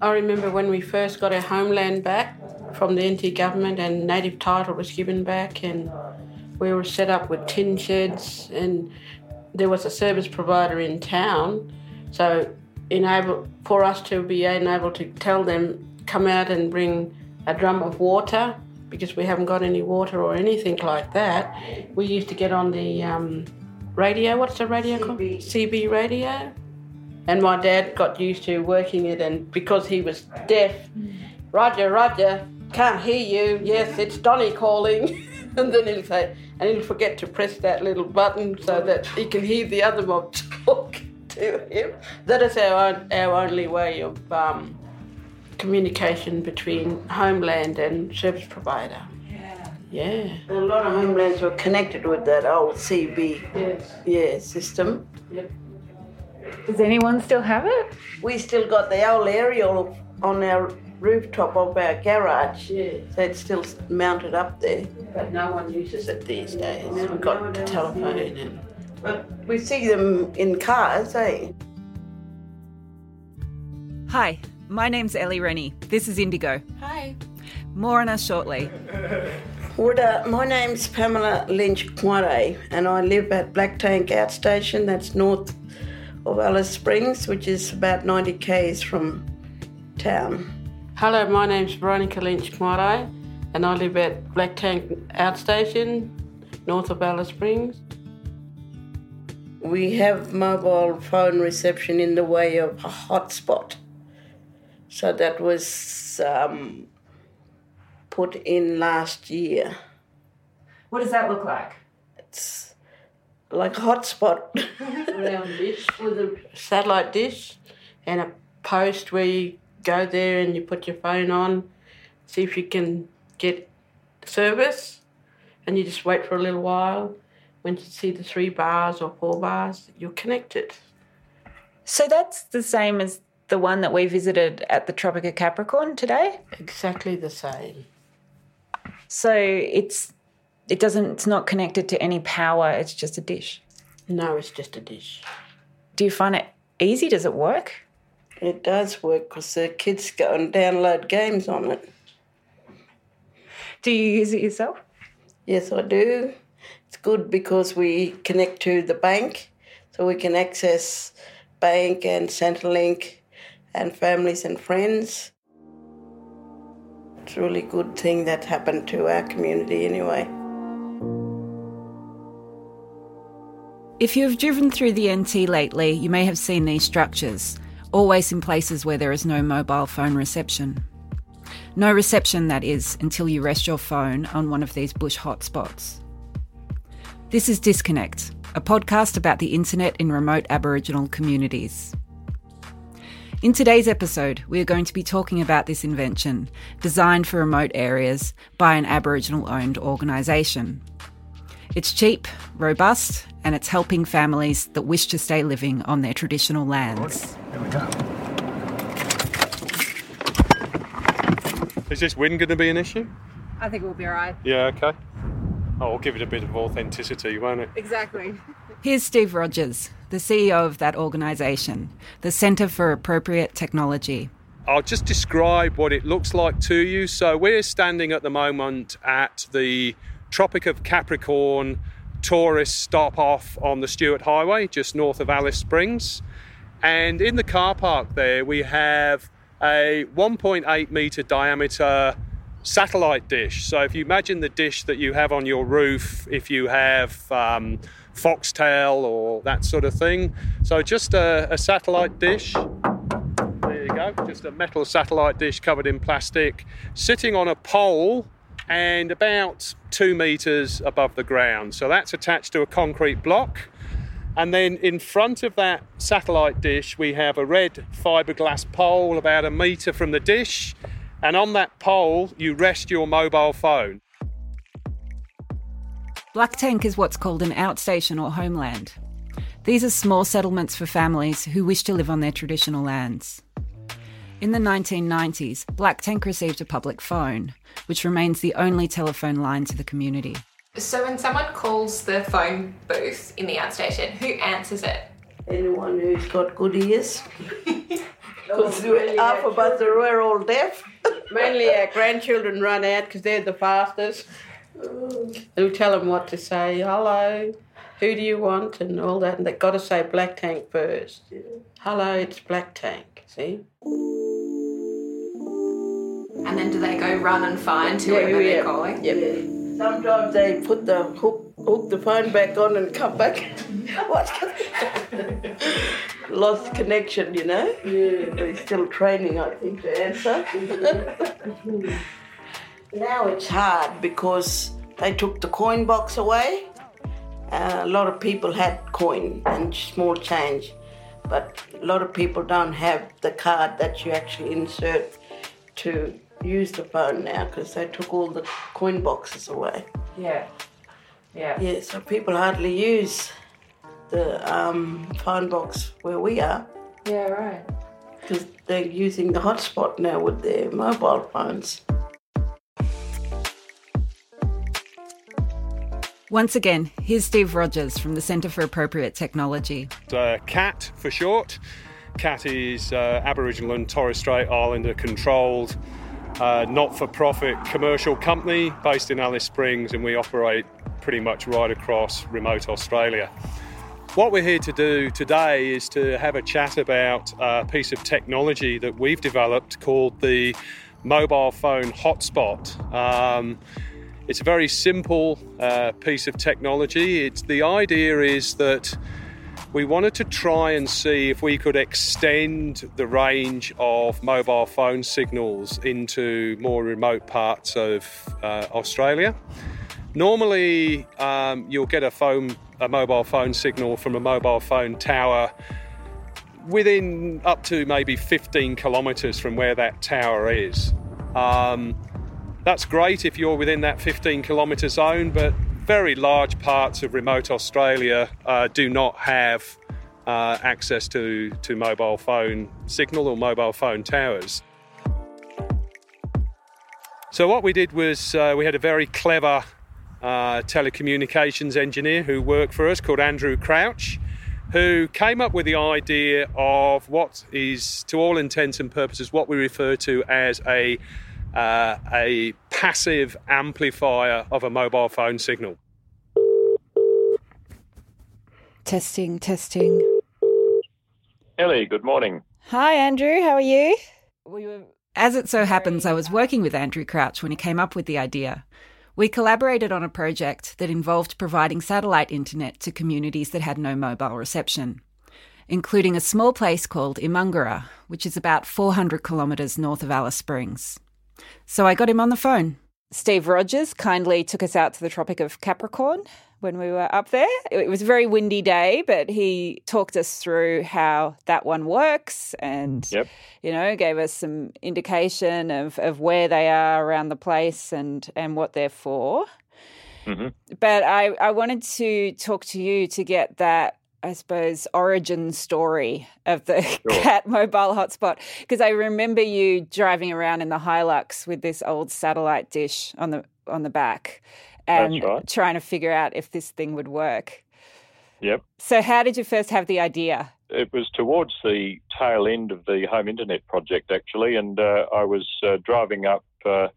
I remember when we first got our homeland back from the NT government and native title was given back and we were set up with tin sheds and there was a service provider in town. So enable for us to be able to tell them come out and bring a drum of water because we haven't got any water or anything like that. We used to get on the um, radio. What's the radio CB. called? CB radio. And my dad got used to working it, and because he was deaf, Roger, Roger, can't hear you. Yes, it's Donny calling. and then he'll say, and he'll forget to press that little button so that he can hear the other mob talk to him. That is our, our only way of um, communication between homeland and service provider. Yeah. Yeah. A lot of homelands were connected with that old CB Yes. yeah, system. Yep. Does anyone still have it? We still got the old aerial on our rooftop of our garage. Yeah. So it's still mounted up there. But no one uses it these days. We've got the telephone and But we see them in cars, eh? Hi, my name's Ellie Rennie. This is Indigo. Hi. More on us shortly. What, uh, my name's Pamela Lynch Kngwarraye, and I live at Black Tank Outstation, that's north of Alice Springs, which is about 90 k's from town. Hello, my name's Veronica Lynch Kngwarraye, and I live at Black Tank Outstation, north of Alice Springs. We have mobile phone reception in the way of a hotspot. So that was um, put in last year. What does that look like? It's like a hotspot. round dish with a satellite dish and a post where you go there and you put your phone on, see if you can get service, and you just wait for a little while. When you see the three bars or four bars, you're connected. So that's the same as the one that we visited at the Tropic of Capricorn today. Exactly the same. So it's it doesn't it's not connected to any power, it's just a dish. No, it's just a dish. Do you find it easy? Does it work? it does work because the kids go and download games on it. Do you use it yourself? Yes, I do. It's good because we connect to the bank, so we can access bank and Centrelink and families and friends. It's a really good thing that happened to our community anyway. If you have driven through the NT lately, you may have seen these structures, always in places where there is no mobile phone reception. No reception, that is, until you rest your phone on one of these bush hotspots. This is Disconnect, a podcast about the internet in remote Aboriginal communities. In today's episode, we are going to be talking about this invention, designed for remote areas by an Aboriginal owned organisation. It's cheap, robust, and it's helping families that wish to stay living on their traditional lands. Here we go. Is this wind going to be an issue? I think we'll be alright. Yeah, okay. Oh, we'll give it a bit of authenticity, won't it? Exactly. Here's Steve Rogers, the CEO of that organisation, the Centre for Appropriate Technology. I'll just describe what it looks like to you. So, we're standing at the moment at the Tropic of Capricorn tourist stop off on the Stuart Highway, just north of Alice Springs. And in the car park there, we have a 1.8 metre diameter satellite dish. So, if you imagine the dish that you have on your roof, if you have um, Foxtel or that sort of thing. So, just a, a satellite dish. There you go, just a metal satellite dish covered in plastic, sitting on a pole and about two metres above the ground. So that's attached to a concrete block. And then in front of that satellite dish, we have a red fiberglass pole about a metre from the dish. And on that pole, you rest your mobile phone. Black Tank is what's called an outstation or homeland. These are small settlements for families who wish to live on their traditional lands. In the 1990s, Black Tank received a public phone, which remains the only telephone line to the community. So when someone calls the phone booth in the outstation, who answers it? Anyone who's got good ears. Because really, half yeah, of us are we're all deaf. Mainly our grandchildren run out because they're the fastest. And we tell them what to say. Hello, who do you want, and all that. And they've got to say Black Tank first. Hello, it's Black Tank. See? And then do they go run and find whoever they're calling? Yep. Sometimes they put the hook, hook the phone back on and come back. what? Lost connection, you know. Yeah. They're still training, I think, to answer. now it's hard because they took the coin box away. Uh, a lot of people had coin and small change, but a lot of people don't have the card that you actually insert to use the phone now because they took all the coin boxes away. Yeah. Yeah. Yeah, so people hardly use the um, phone box where we are Yeah, right. because they're using the hotspot now with their mobile phones. Once again, here's Steve Rogers from the Centre for Appropriate Technology. uh, CAT for short. CAT is uh, Aboriginal and Torres Strait Islander controlled, not for profit commercial company based in Alice Springs, and we operate pretty much right across remote Australia. What we're here to do today is to have a chat about a piece of technology that we've developed called the mobile phone hotspot. Um, it's a very simple uh, piece of technology. It's the idea is that we wanted to try and see if we could extend the range of mobile phone signals into more remote parts of uh, Australia. Normally, um, you'll get a phone, a mobile phone signal from a mobile phone tower within up to maybe 15 kilometres from where that tower is. Um, that's great if you're within that 15 kilometre zone, but very large parts of remote Australia uh, do not have uh, access to, to mobile phone signal or mobile phone towers. So, what we did was uh, we had a very clever uh, telecommunications engineer who worked for us called Andrew Crouch, who came up with the idea of what is, to all intents and purposes, what we refer to as a uh, a passive amplifier of a mobile phone signal. Testing, testing. Ellie, good morning. Hi, Andrew. How are you? We were... As it so happens, I was working with Andrew Crouch when he came up with the idea. We collaborated on a project that involved providing satellite internet to communities that had no mobile reception, including a small place called Imangara, which is about 400 kilometres north of Alice Springs. So I got him on the phone. Steve Rogers kindly took us out to the Tropic of Capricorn when we were up there. It was a very windy day, but he talked us through how that one works and, Yep. you know, gave us some indication of, of where they are around the place and, and what they're for. Mhm. But I, I wanted to talk to you to get that, I suppose, origin story of the cat mobile hotspot. Because I remember you driving around in the Hilux with this old satellite dish on the on the back and right. trying to figure out if this thing would work. Yep. So how did you first have the idea? It was towards the tail end of the home internet project, actually, and uh, I was uh, driving up uh,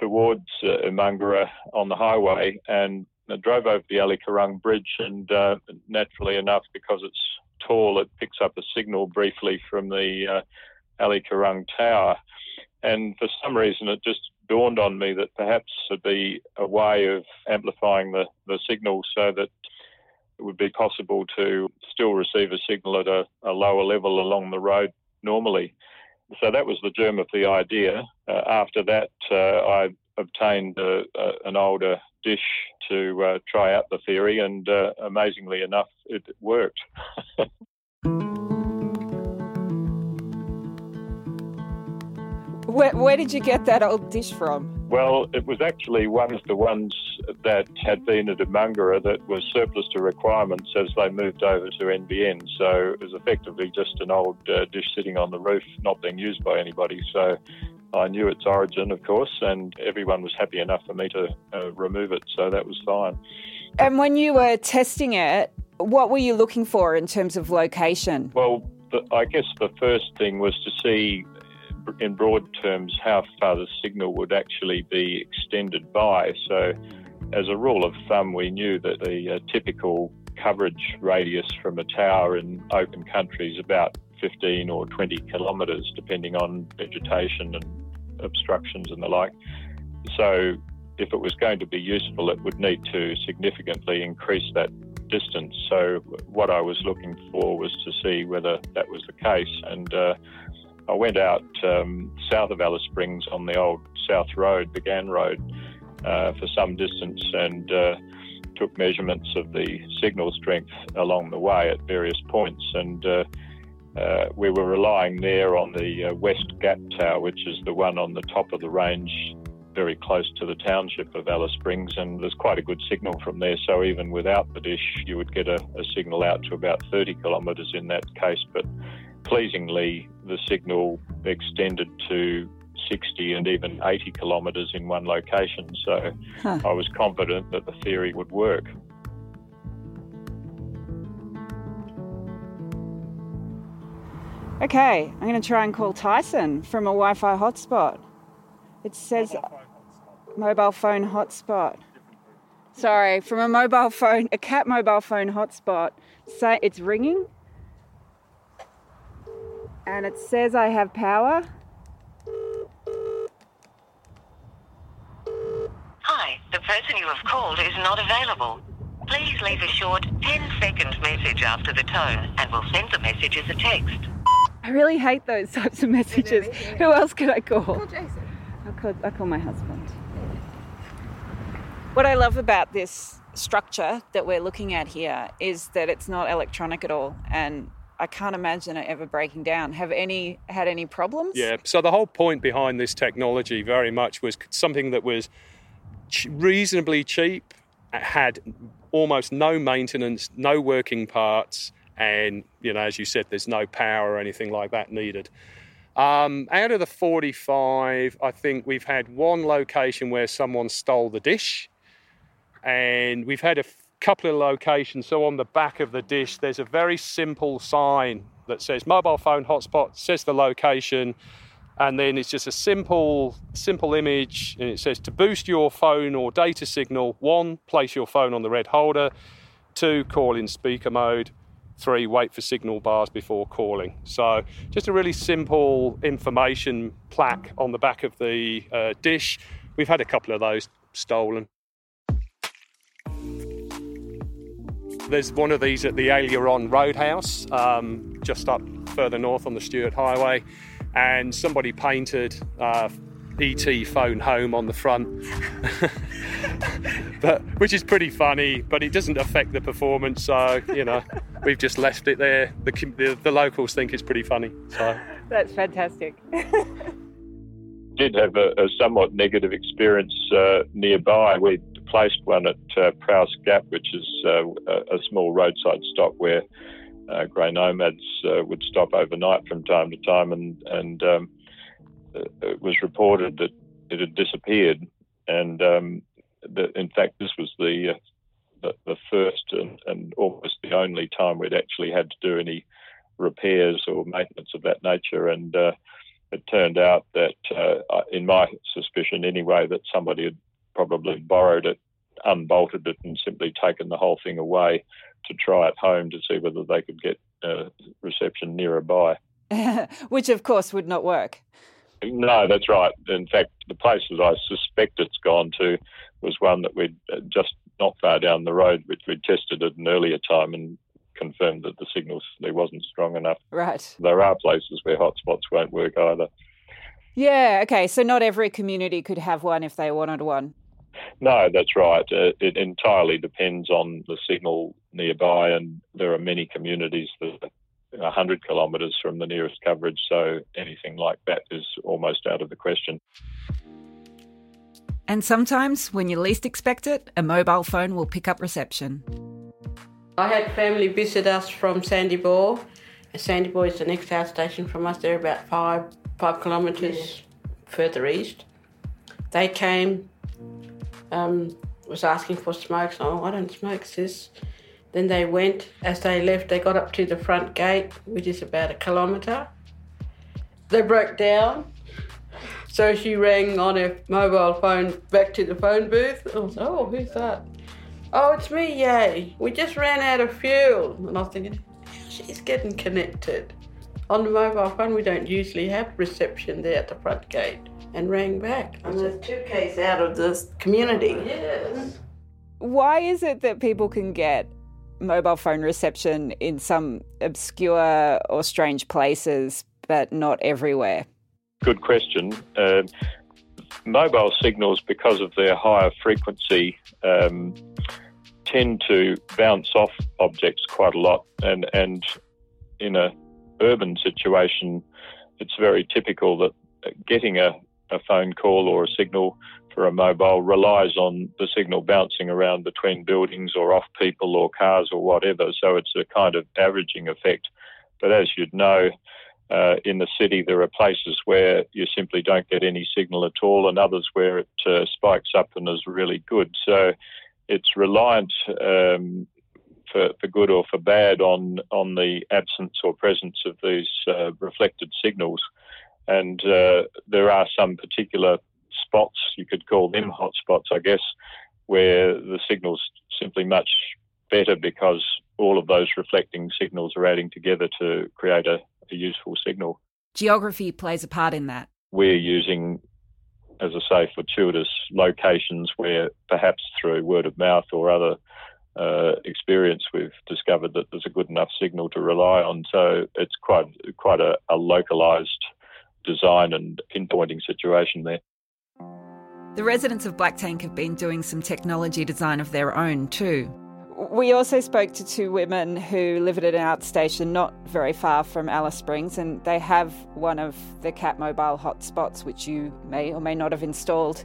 towards uh, Imangara on the highway and I drove over the Ali Curung Bridge, and uh, naturally enough, because it's tall, it picks up a signal briefly from the uh, Ali Curung Tower. And for some reason, it just dawned on me that perhaps it'd be a way of amplifying the, the signal so that it would be possible to still receive a signal at a, a lower level along the road normally. So that was the germ of the idea. Uh, after that, uh, I obtained uh, uh, an older dish to uh, try out the theory, and uh, amazingly enough, it worked. Where, where did you get that old dish from? Well, it was actually one of the ones that had been at Imangara that was surplus to requirements as they moved over to NBN. So it was effectively just an old uh, dish sitting on the roof, not being used by anybody. So I knew its origin, of course, and everyone was happy enough for me to uh, remove it. So that was fine. And when you were testing it, what were you looking for in terms of location? Well, the, I guess the first thing was to see, in broad terms, how far the signal would actually be extended by. So, as a rule of thumb, we knew that the uh, typical coverage radius from a tower in open country is about 15 or 20 kilometres, depending on vegetation and obstructions and the like. So, if it was going to be useful, it would need to significantly increase that distance. So, what I was looking for was to see whether that was the case. And uh, I went out um, south of Alice Springs on the old South Road, the Ghan Road, uh, for some distance and uh, took measurements of the signal strength along the way at various points. And uh, we were relying there on the uh, West Gap Tower, which is the one on the top of the range very close to the township of Alice Springs, and there's quite a good signal from there. So even without the dish, you would get a, a signal out to about 30 kilometres in that case. But pleasingly, the signal extended to 60 and even 80 kilometres in one location. So huh. I was confident that the theory would work. Okay, I'm going to try and call Tyson from a Wi Fi hotspot. It says mobile phone hotspot. Sorry, from a mobile phone, a cat mobile phone hotspot. Say it's ringing, and it says I have power. Hi, the person you have called is not available. Please leave a short 10 second message after the tone and we'll send the message as a text. I really hate those types of messages. Who else could I call? Call Jason. I'll call, I'll call my husband. What I love about this structure that we're looking at here is that it's not electronic at all and I can't imagine it ever breaking down. Have any had any problems? Yeah. So the whole point behind this technology very much was something that was reasonably cheap, had almost no maintenance, no working parts, and you know, as you said, there's no power or anything like that needed. Um, out of the 45, I think we've had one location where someone stole the dish. And we've had a f- couple of locations. So on the back of the dish, there's a very simple sign that says mobile phone hotspot, says the location, and then it's just a simple simple image. And it says to boost your phone or data signal one place your phone on the red holder. Two call in speaker mode three wait for signal bars before calling. So just a really simple information plaque on the back of the uh, dish. We've had a couple of those stolen. There's one of these at the Aileron Roadhouse, um, just up further north on the Stuart Highway, and somebody painted uh, ET phone home on the front, but which is pretty funny. But it doesn't affect the performance, so you know we've just left it there. The, the, the locals think it's pretty funny. So that's fantastic. Did have a, a somewhat negative experience uh, nearby. We placed one at uh, Prowse Gap, which is uh, a, a, small roadside stop where uh, grey nomads uh, would stop overnight from time to time, and and um, it was reported that it had disappeared, and um, in fact this was the, uh, the the, first and, and almost the only time we'd actually had to do any repairs or maintenance of that nature, and uh, it turned out that, in my suspicion anyway, that somebody had probably borrowed it, unbolted it, and simply taken the whole thing away to try at home to see whether they could get uh, reception nearby. Which, of course, would not work. No, that's right. In fact, the place that I suspect it's gone to was one that we'd uh, just not far down the road, which we'd tested at an earlier time and confirmed that the signal there wasn't strong enough. Right. There are places where hotspots won't work either. Yeah, okay. So not every community could have one if they wanted one. No, that's right. Uh, it entirely depends on the signal nearby, and there are many communities that 100 kilometres from the nearest coverage, so anything like that is almost out of the question. And sometimes, when you least expect it, a mobile phone will pick up reception. I had family visit us from Sandy Bore. Sandy Bore is the next house station from us. They're about five five kilometres yeah. further east. They came, um, was asking for smokes. Oh, I don't smoke, sis. Then they went, as they left, they got up to the front gate, which is about a kilometre. They broke down. So she rang on her mobile phone back to the phone booth. I was, oh, who's that? Oh, it's me, yay. We just ran out of fuel. And I was thinking, she's getting connected. On the mobile phone, we don't usually have reception there at the front gate. And rang back. And there's two Ks out of this community. Yes. Why is it that people can get mobile phone reception in some obscure or strange places, but not everywhere? Good question. Uh, mobile signals, because of their higher frequency, um, tend to bounce off objects quite a lot, and and in a urban situation, it's very typical that getting a, a phone call or a signal for a mobile relies on the signal bouncing around between buildings or off people or cars or whatever. So it's a kind of averaging effect. But as you'd know, uh, in the city, there are places where you simply don't get any signal at all, and others where it uh, spikes up and is really good. So it's reliant um, for, for good or for bad on on the absence or presence of these uh, reflected signals. And uh, there are some particular spots, you could call them hotspots, I guess, where the signal's simply much better because all of those reflecting signals are adding together to create a, a useful signal. Geography plays a part in that. We're using, as I say, fortuitous locations where perhaps through word of mouth or other uh, experience, we've discovered that there's a good enough signal to rely on. So it's quite quite a, a localized design and pinpointing situation there. The residents of Black Tank have been doing some technology design of their own too. We also spoke to two women who live at an outstation not very far from Alice Springs, and they have one of the Cat Mobile hotspots, which you may or may not have installed.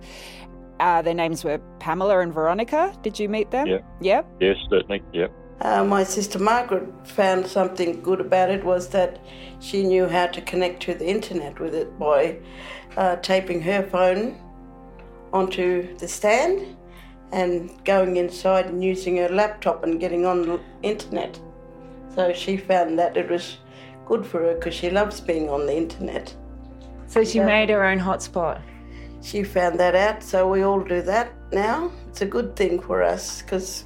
Uh, their names were Pamela and Veronica. Did you meet them? Yeah. Yep. Yes, certainly. Yep. Uh, my sister Margaret found something good about it was that she knew how to connect to the internet with it by uh, taping her phone onto the stand and going inside and using her laptop and getting on the internet. So she found that it was good for her because she loves being on the internet. So she Yeah. made her own hotspot. She found that out, so we all do that now. It's a good thing for us because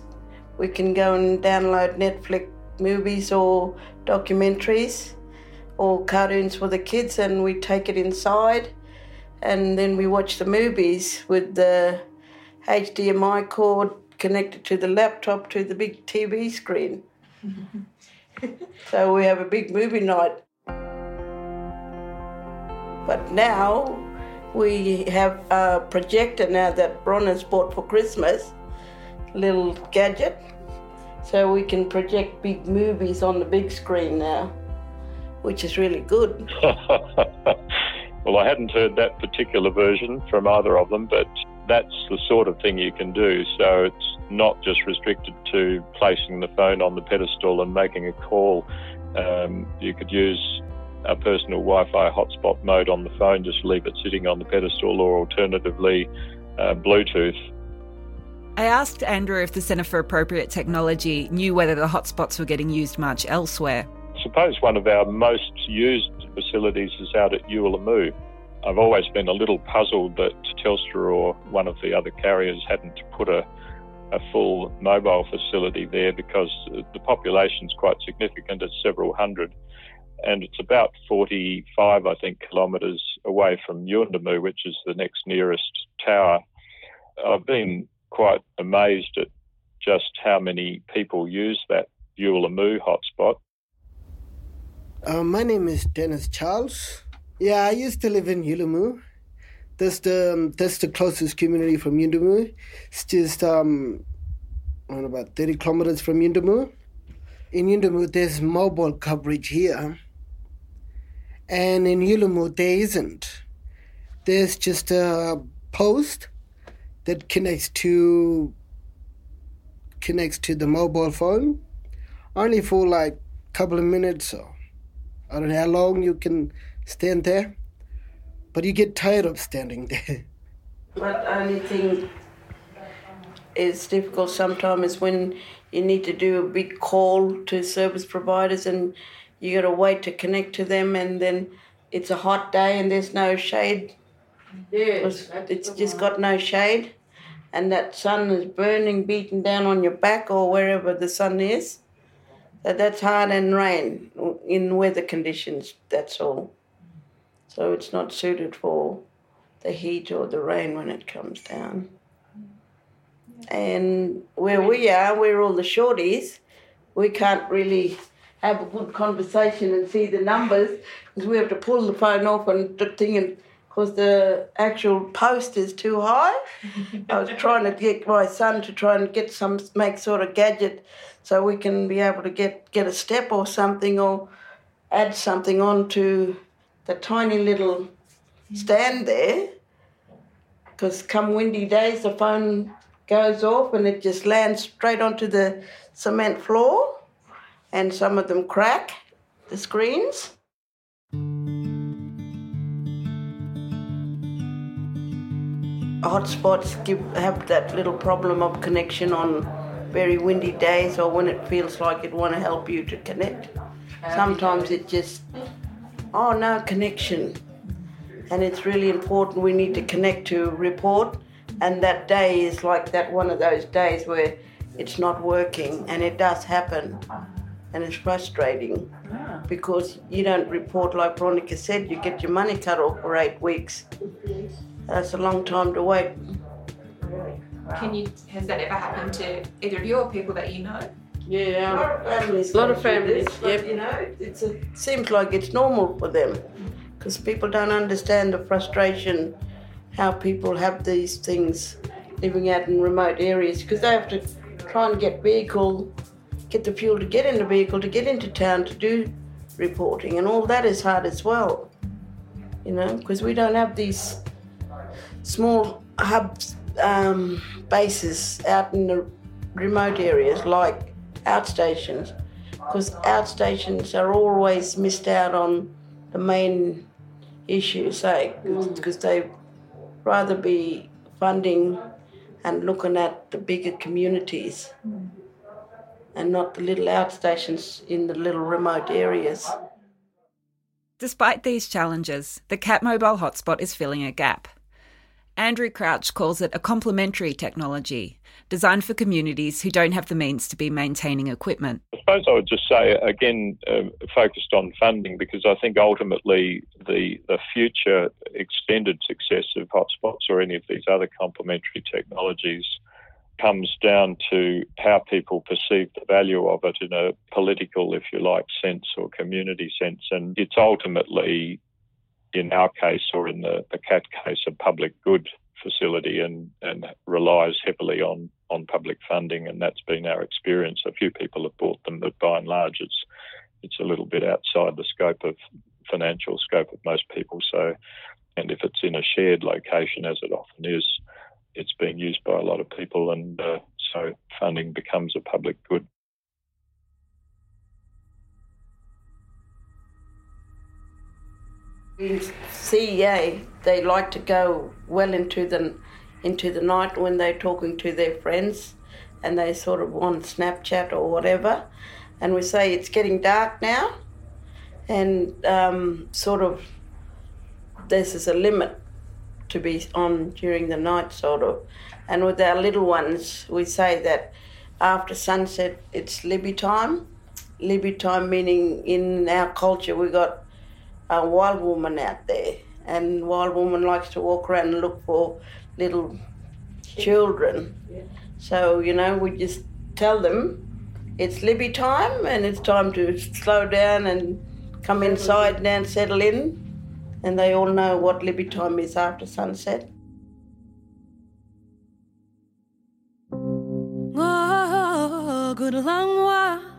we can go and download Netflix movies or documentaries or cartoons for the kids, and we take it inside and then we watch the movies with the HDMI cord connected to the laptop to the big TV screen. so we have a big movie night. But now we have a projector now that Bron has bought for Christmas, little gadget, so we can project big movies on the big screen now, which is really good. well, I hadn't heard that particular version from either of them, but that's the sort of thing you can do. So it's not just restricted to placing the phone on the pedestal and making a call. Um, you could use a personal Wi-Fi hotspot mode on the phone, just leave it sitting on the pedestal, or alternatively, uh, Bluetooth. I asked Andrew if the Centre for Appropriate Technology knew whether the hotspots were getting used much elsewhere. I suppose one of our most used facilities is out at Yuelamu. I've always been a little puzzled that Telstra or one of the other carriers hadn't put a, a full mobile facility there because the population's quite significant, it's several hundred. And it's about 45, I think, kilometres away from Yuendumu, which is the next nearest tower. I've been quite amazed at just how many people use that Yuelamu hotspot. Uh, my name is Dennis Charles. Yeah, I used to live in Yuelamu. That's the um, that's the closest community from Yuendumu. It's just um, about thirty kilometers from Yuendumu. In Yuendumu, there's mobile coverage here, and in Yuelamu there isn't. There's just a post that connects to connects to the mobile phone, only for like a couple of minutes or I don't know how long you can stand there, but you get tired of standing there. But only thing is difficult sometimes is when you need to do a big call to service providers and you got to wait to connect to them and then it's a hot day and there's no shade. Yes, it's just got no shade and that sun is burning, beating down on your back or wherever the sun is. That's hard and rain in weather conditions, that's all. So it's not suited for the heat or the rain when it comes down. And where we are, we're all the shorties, we can't really have a good conversation and see the numbers because we have to pull the phone off and the thing and because the actual post is too high. I was trying to get my son to try and get some make sort of gadget so we can be able to get get a step or something or add something onto the tiny little stand there. Because come windy days, the phone goes off and it just lands straight onto the cement floor, and some of them crack the screens. Hotspots give have that little problem of connection on very windy days or when it feels like it want to help you to connect. Sometimes it just oh no connection. And it's really important we need to connect to report and that day is like that one of those days where it's not working and it does happen and it's frustrating because you don't report like Veronica said, you get your money cut off for eight weeks. That's a long time to wait. Can you? Has that ever happened to either of you or people that you know? Yeah, a lot of families. A lot of families. Yep. You know, it's a, it seems like it's normal for them because people don't understand the frustration how people have these things living out in remote areas because they have to try and get vehicle, get the fuel to get in the vehicle to get into town to do reporting, and all that is hard as well. You know, because we don't have these small hubs, um, bases out in the remote areas like outstations, because outstations are always missed out on the main issue, say, because they rather be funding and looking at the bigger communities and not the little outstations in the little remote areas. Despite these challenges, the CAT Mobile hotspot is filling a gap. Andrew Crouch calls it a complementary technology designed for communities who don't have the means to be maintaining equipment. I suppose I would just say, again, uh, focused on funding because I think ultimately the, the future extended success of hotspots or any of these other complementary technologies comes down to how people perceive the value of it in a political, if you like, sense or community sense. And it's ultimately in our case or in the, the CAT case, a public good facility and, and relies heavily on, on public funding, and that's been our experience. A few people have bought them, but by and large, it's it's a little bit outside the scope of financial scope of most people. So, and if it's in a shared location, as it often is, it's being used by a lot of people, and uh, so funding becomes a public good. In CEA, they like to go well into the into the night when they're talking to their friends, and they sort of want Snapchat or whatever, and we say it's getting dark now, and um, sort of this is a limit to be on during the night, sort of, and with our little ones, we say that after sunset it's Libby time. Libby time meaning in our culture we got a wild woman out there, and wild woman likes to walk around and look for little children. So you know, we just tell them it's Libby time, and it's time to slow down and come inside and settle in, and they all know what Libby time is after sunset. Oh, good long my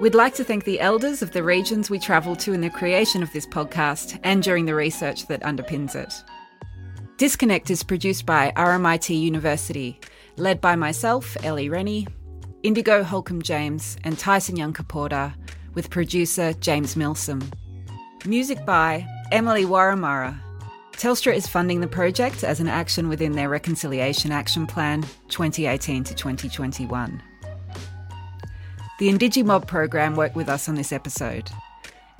We'd like to thank the elders of the regions we travel to in the creation of this podcast and during the research that underpins it. Disconnect is produced by RMIT University, led by myself, Ellie Rennie, Indigo Holcombe-James, and Tyson Yunkaporta, with producer James Milsom. Music by Emily Wurramara. Telstra is funding the project as an action within their Reconciliation Action Plan 2018 to 2021. The inDigiMOB program worked with us on this episode.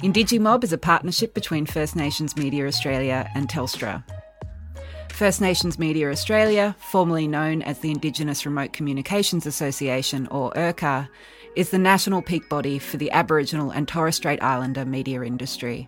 inDigiMOB is a partnership between First Nations Media Australia and Telstra. First Nations Media Australia, formerly known as the Indigenous Remote Communications Association or IRCA, is the national peak body for the Aboriginal and Torres Strait Islander media industry.